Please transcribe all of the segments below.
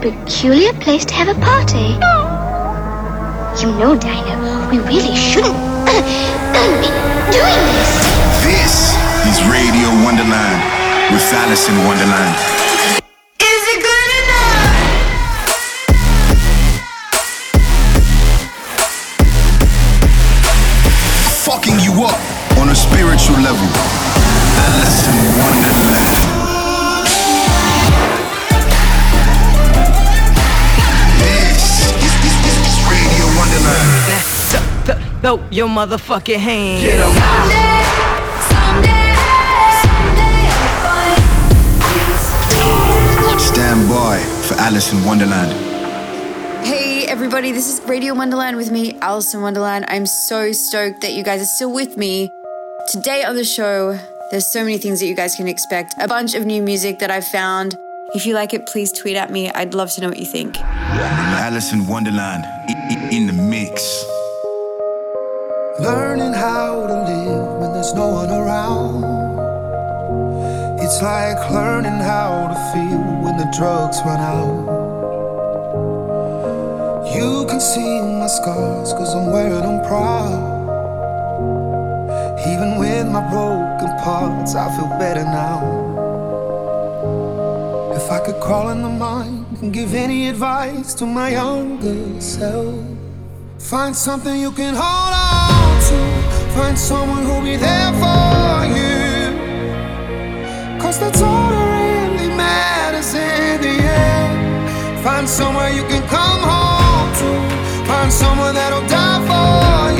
peculiar place to have a party. You know, Dinah, we really shouldn't be doing this. This is Radio Wonderland with Alison Wonderland. Throw your motherfucking hand. Get em. Stand by for Alison Wonderland. Hey everybody, this is Radio Wonderland with me, Alison Wonderland. I'm so stoked that you guys are still with me Today on the show, there's so many things that you guys can expect. A bunch of new music that I've found. If you like it, please tweet at me. I'd love to know what you think. Alison Wonderland in the mix. Learning how to live when there's no one around. It's like learning how to feel when the drugs run out. You can see my scars, cause I'm wearing them proud. Even with my broken parts, I feel better now. If I could crawl in the mind and give any advice to my younger self, find something you can hold on. Find someone who'll be there for you. Cause that's all that really matters in the end. Find somewhere you can come home to. Find someone that'll die for you.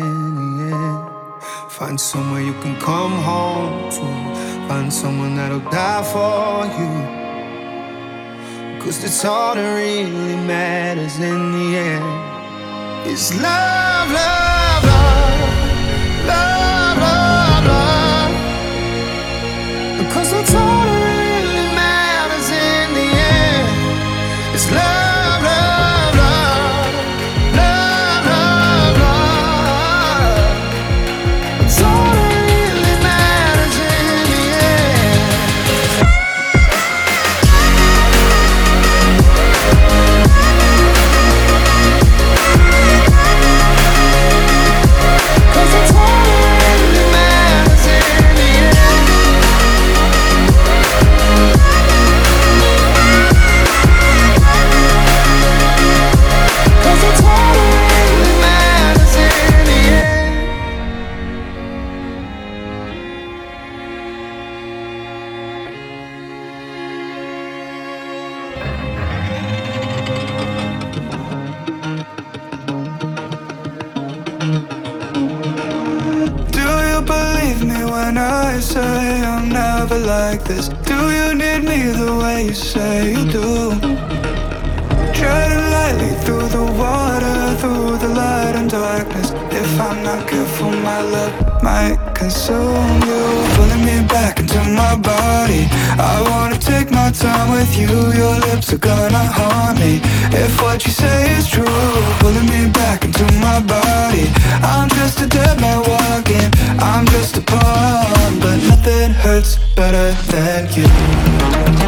In the end. Find somewhere you can come home to. Find someone that'll die for you. Cause that's all that really matters in the end. Love, love, love, love, love, this. Do you need me the way you say you do? Treading lightly through the water, through the light and darkness. If I'm not careful, my love might consume you to my body. I wanna take my time with you. Your lips are gonna haunt me. If what you say is true Pulling me back into my body. I'm just a dead man walking. I'm just a pawn But nothing hurts better than you.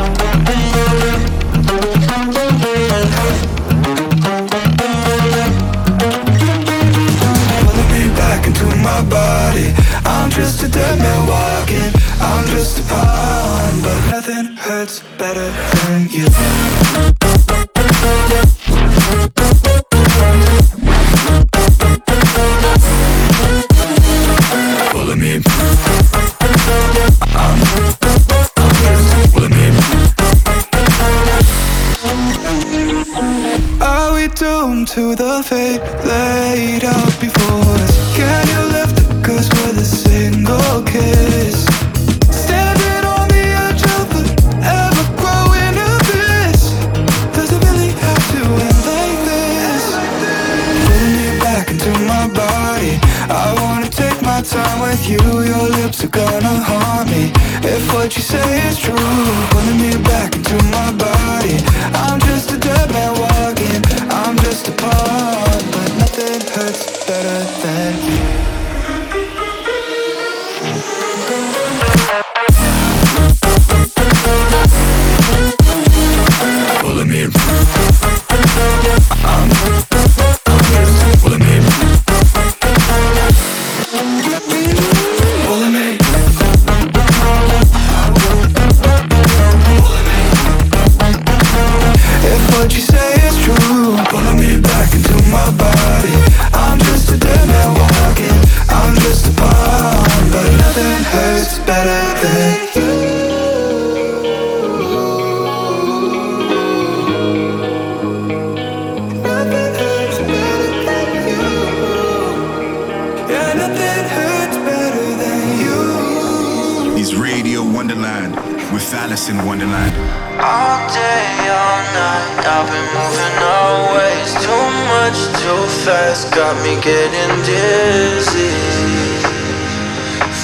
is Radio Wonderland with Alison Wonderland. All day, all night, I've been moving always too much, too fast, got me getting dizzy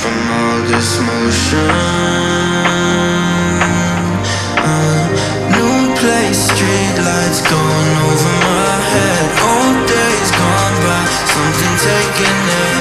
from all this motion. Uh, new place, street lights going over my head. Old days gone by, something taking it.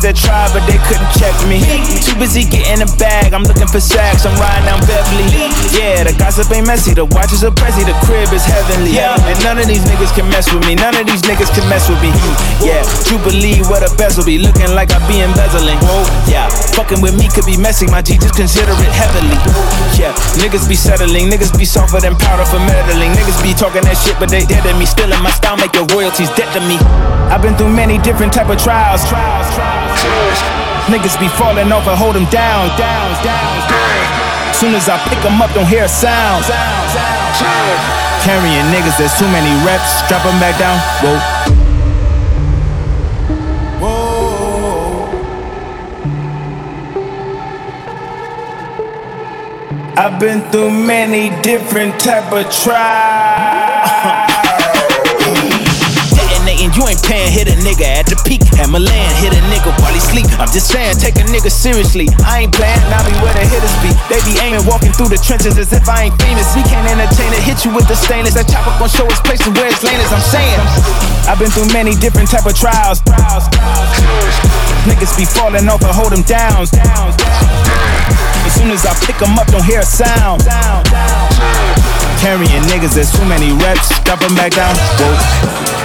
Niggas that tried, but they couldn't check me. Too busy getting a bag, I'm looking for sacks, I'm riding down Beverly. Yeah, the gossip ain't messy, the watches are pressy, the crib is heavenly. Yeah. And none of these niggas can mess with me, none of these niggas can mess with me. Yeah, Jubilee, what a bezel be, looking like I be embezzling. Whoa, yeah, fucking with me could be messy, my G, just consider it heavily. Yeah, niggas be settling, niggas be softer than powder for meddling. Niggas be talking that shit, but they dead to me. Still in my style, make your royalties dead to me. I've been through many different type of trials, trials, trials. Niggas be falling off and hold them down, down, down, down. Soon as I pick them up, don't hear a sound. Carrying niggas, there's too many reps. Drop them back down. Whoa. I've been through many different type of trials. Detonating, you ain't paying, hit a nigga at peak. At Milan, hit a nigga while he sleep. I'm just saying, take a nigga seriously. I ain't playing, I be where the hitters be. They be aiming, walking through the trenches as if I ain't famous. We can't entertain it, hit you with the stainless. That chopper gon' show us places where it's lane is. I'm saying, I've been through many different type of trials. Niggas be falling off and hold them down. As soon as I pick them up, don't hear a sound. Carrying niggas, there's too many reps. Drop them back down. Whoa.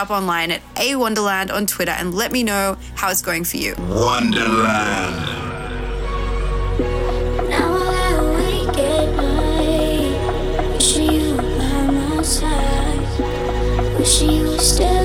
up online at A Wonderland on Twitter and let me know how it's going for you. Wonderland. She was still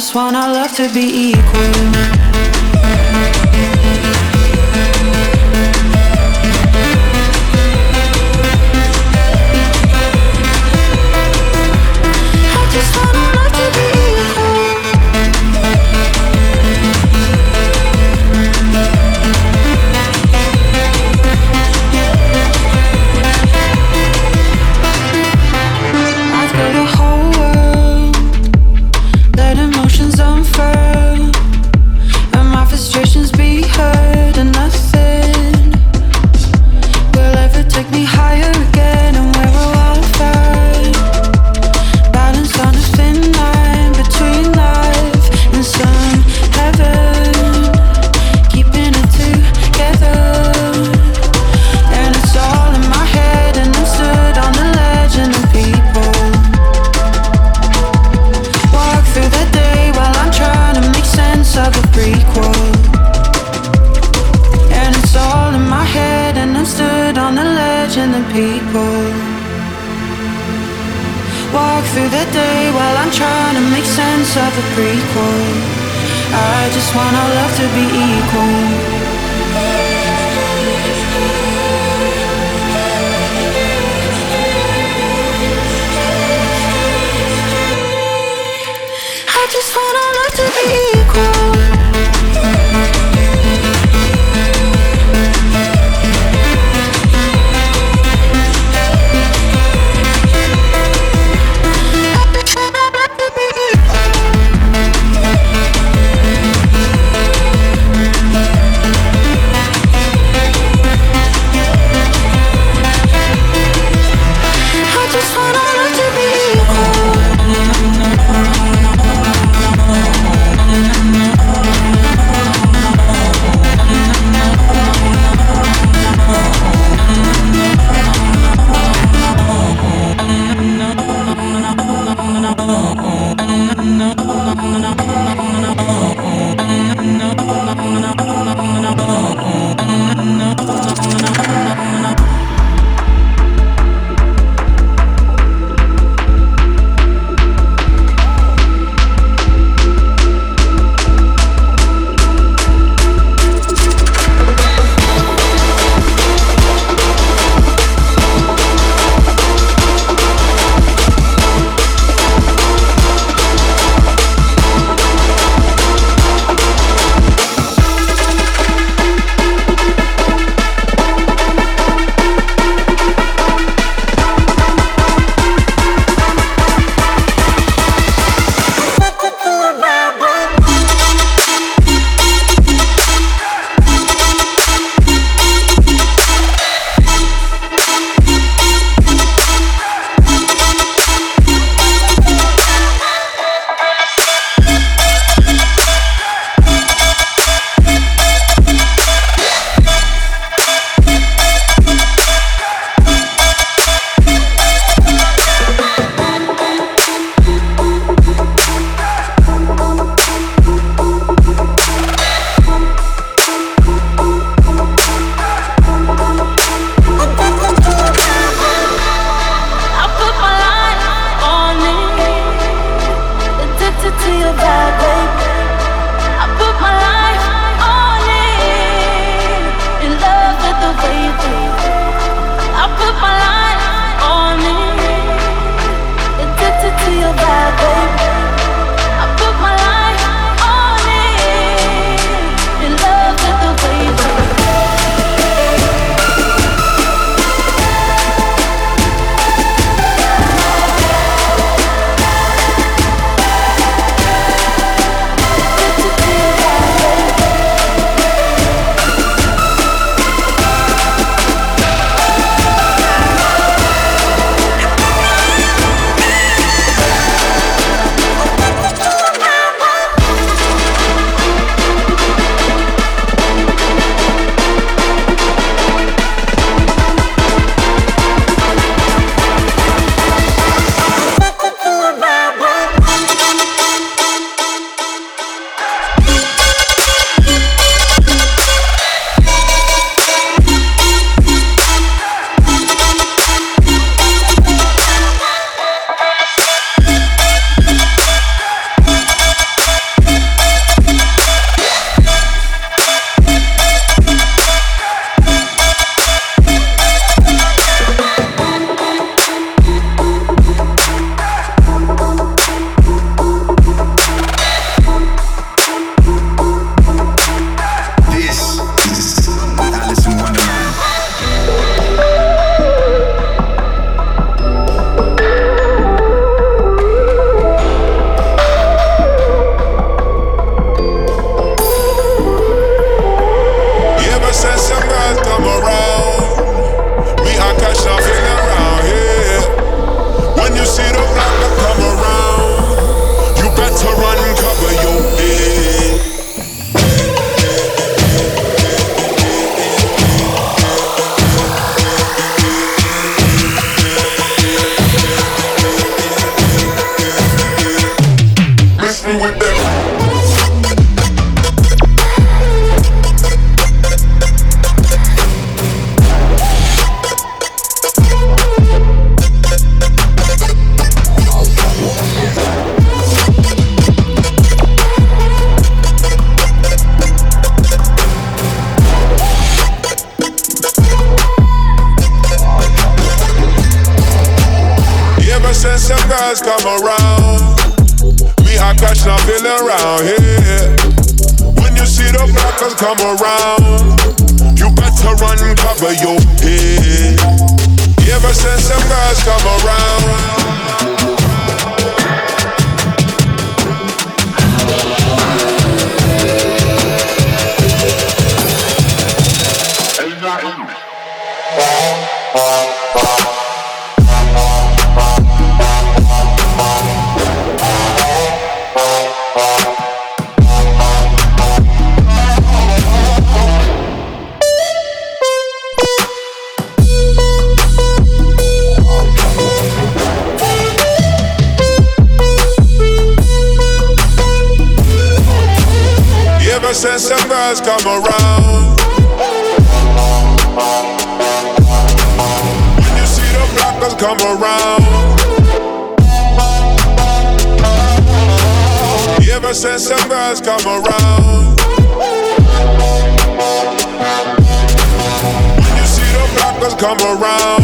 just want our love to be equal. Come around.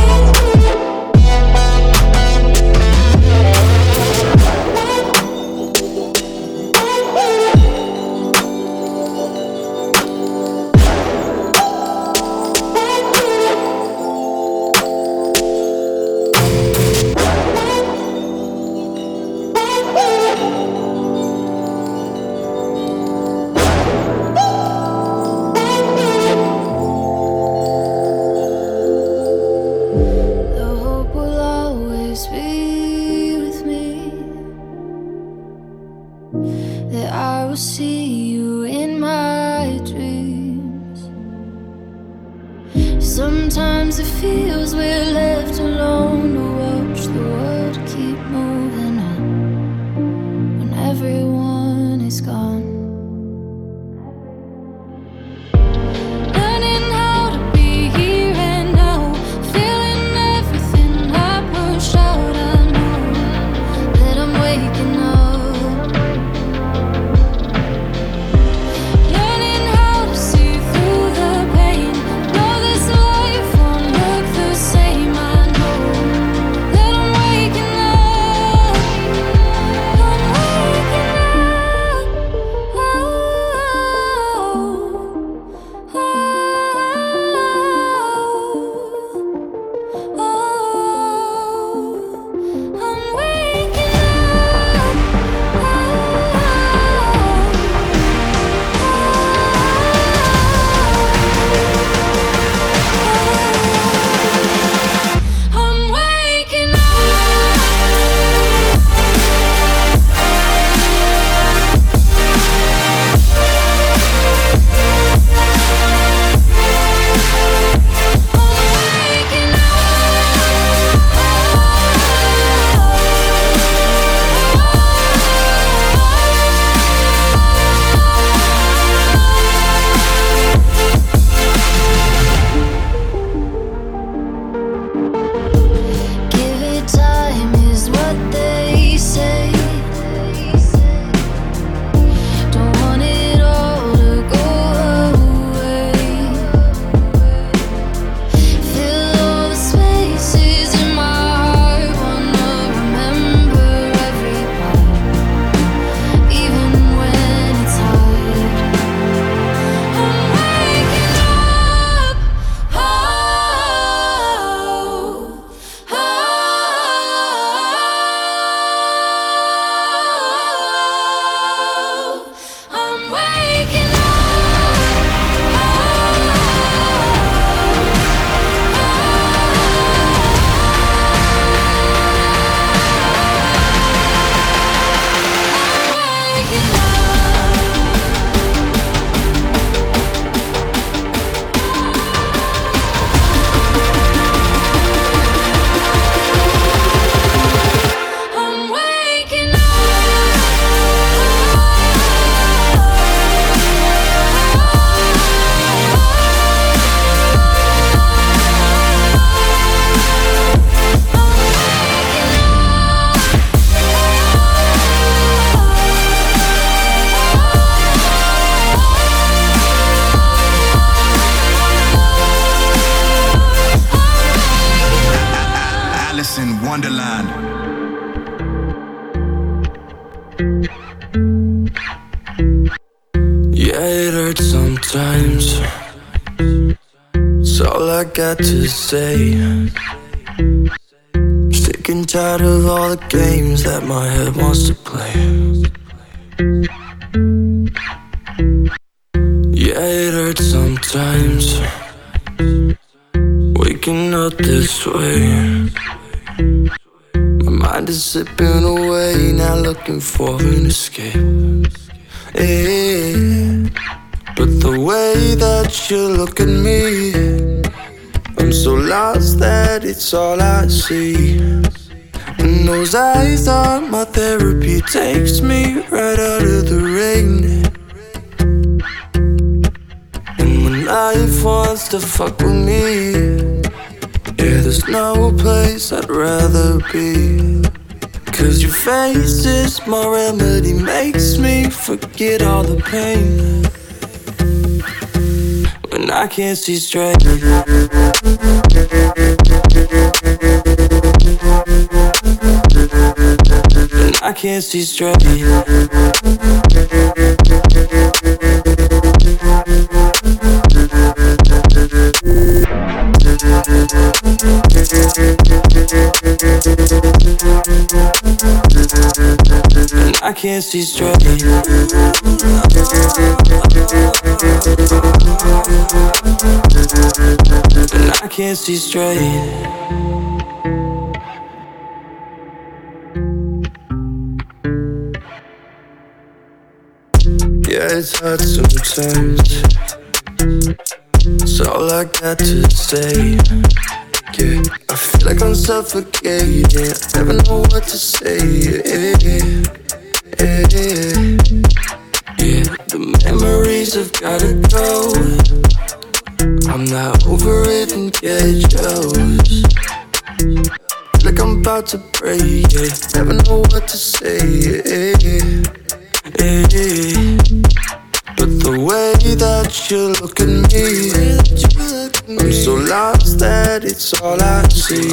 Wonderland. Yeah, it hurts sometimes. It's all I got to say. Sick and tired of all the games that my head wants to play. Yeah, it hurts sometimes. Waking up this way. Mind is slipping away, now looking for an escape. But the way that you look at me, I'm so lost that it's all I see. And those eyes are my therapy, takes me right out of the rain. And when life wants to fuck with me, yeah, there's no place I'd rather be. Cause your face is my remedy, makes me forget all the pain. When I can't see straight. When I can't see straight. I can't see straight. And I can't see straight. Yeah, it's hard sometimes. That's all I got to say. Yeah, I feel like I'm suffocating. I never know what to say. Yeah, yeah. The memories have gotta go. I'm not over it and get yours. Like I'm about to break. Yeah, never know what to say. Yeah, yeah. But the way that you look at me, I'm so lost that it's all I see.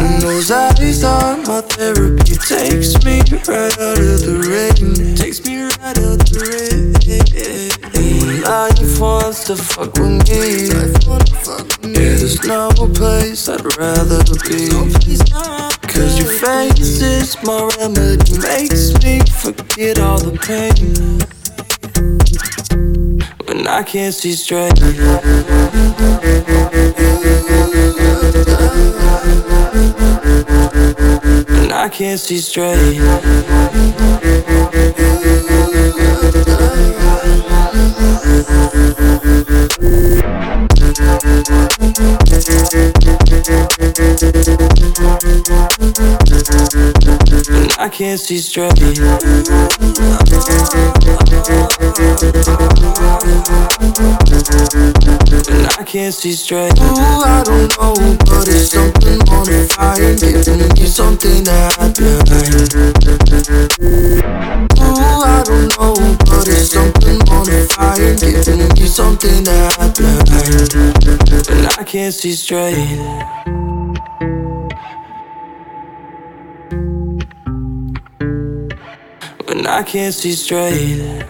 And those eyes are my therapy, takes me right out of the rain. Takes me right out of the rain. When life wants to fuck with me, there's no place I'd rather be. Cause your face is my remedy, makes me forget all the pain. When I can't see straight. When I can't see straight. I can't see straight. And I can't see straight. Ooh, I don't know, but it's something on fire, giving me something that I behind. Ooh, I don't know, but it's something on fire, giving me something that I behind. And I can't see straight. I can't see straight.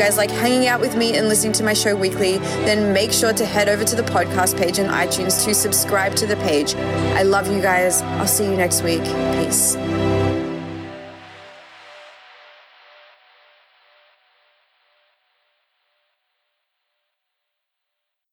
Guys like hanging out with me and listening to my show weekly, then make sure to head over to the podcast page on iTunes to subscribe to the page. I love you guys. I'll see you next week. Peace.